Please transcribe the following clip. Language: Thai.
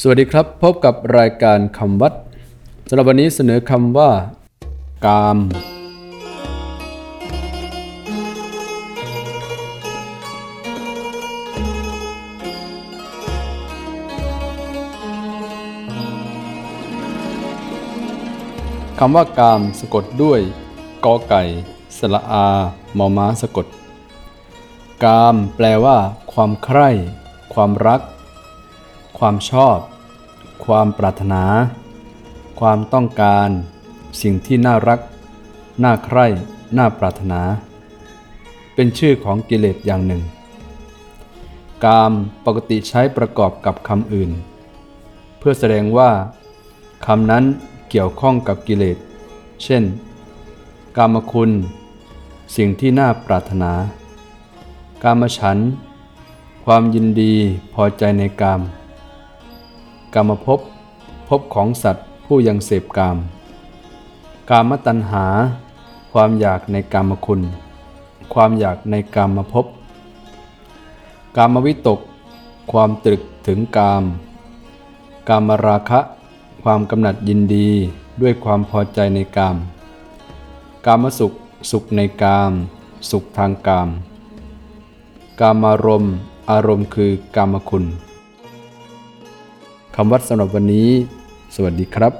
สวัสดีครับ พบกับรายการคำวัดสำหรับวันนี้เสนอคำว่า กาม คำว่ากามสะกดด้วยกอไก่สระอา มอม้าสะกด กามแปลว่า ความใคร่ ความรัก ความชอบ ความปรารถนา ความต้องการ สิ่งที่น่ารัก น่าใคร่ น่าปรารถนา เป็นชื่อของกิเลสอย่างหนึ่ง กามปกติใช้ประกอบกับคำอื่น เพื่อแสดงว่าคำนั้นเกี่ยวข้องกับกิเลส เช่น กามคุณ สิ่งที่น่าปรารถนา กามฉัน ความยินดีพอใจในกาม กามภพภพของสัตว์ผู้ยังเสพกาม กามตัณหา ความอยากในกามคุณ ความอยากในกามภพกามวิตก ความตรึกถึงกาม กามราคะ ความกำหนัดยินดีด้วยความพอใจในกาม กามสุข สุขในกาม สุขทางกาม กามารมณ์อารมณ์คือกามคุณ คำวัดสำหรับวันนี้ สวัสดีครับ